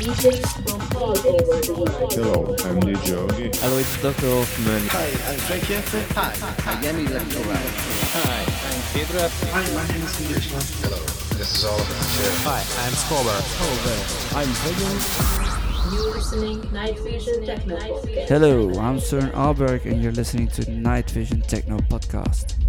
Hello, I'm DJ Hello, it's Dr. Hoffman. Hi, I'm Frankie. Hi, I'm Yanni Hi, I'm Pedro. Hi, my name is Englishman. Hello, this is Oliver Hi, I'm Skober. I'm Hagen. You're listening Night Vision Techno Podcast. Hello, I'm Søren Alberg, and you're listening to Night Vision Techno Podcast.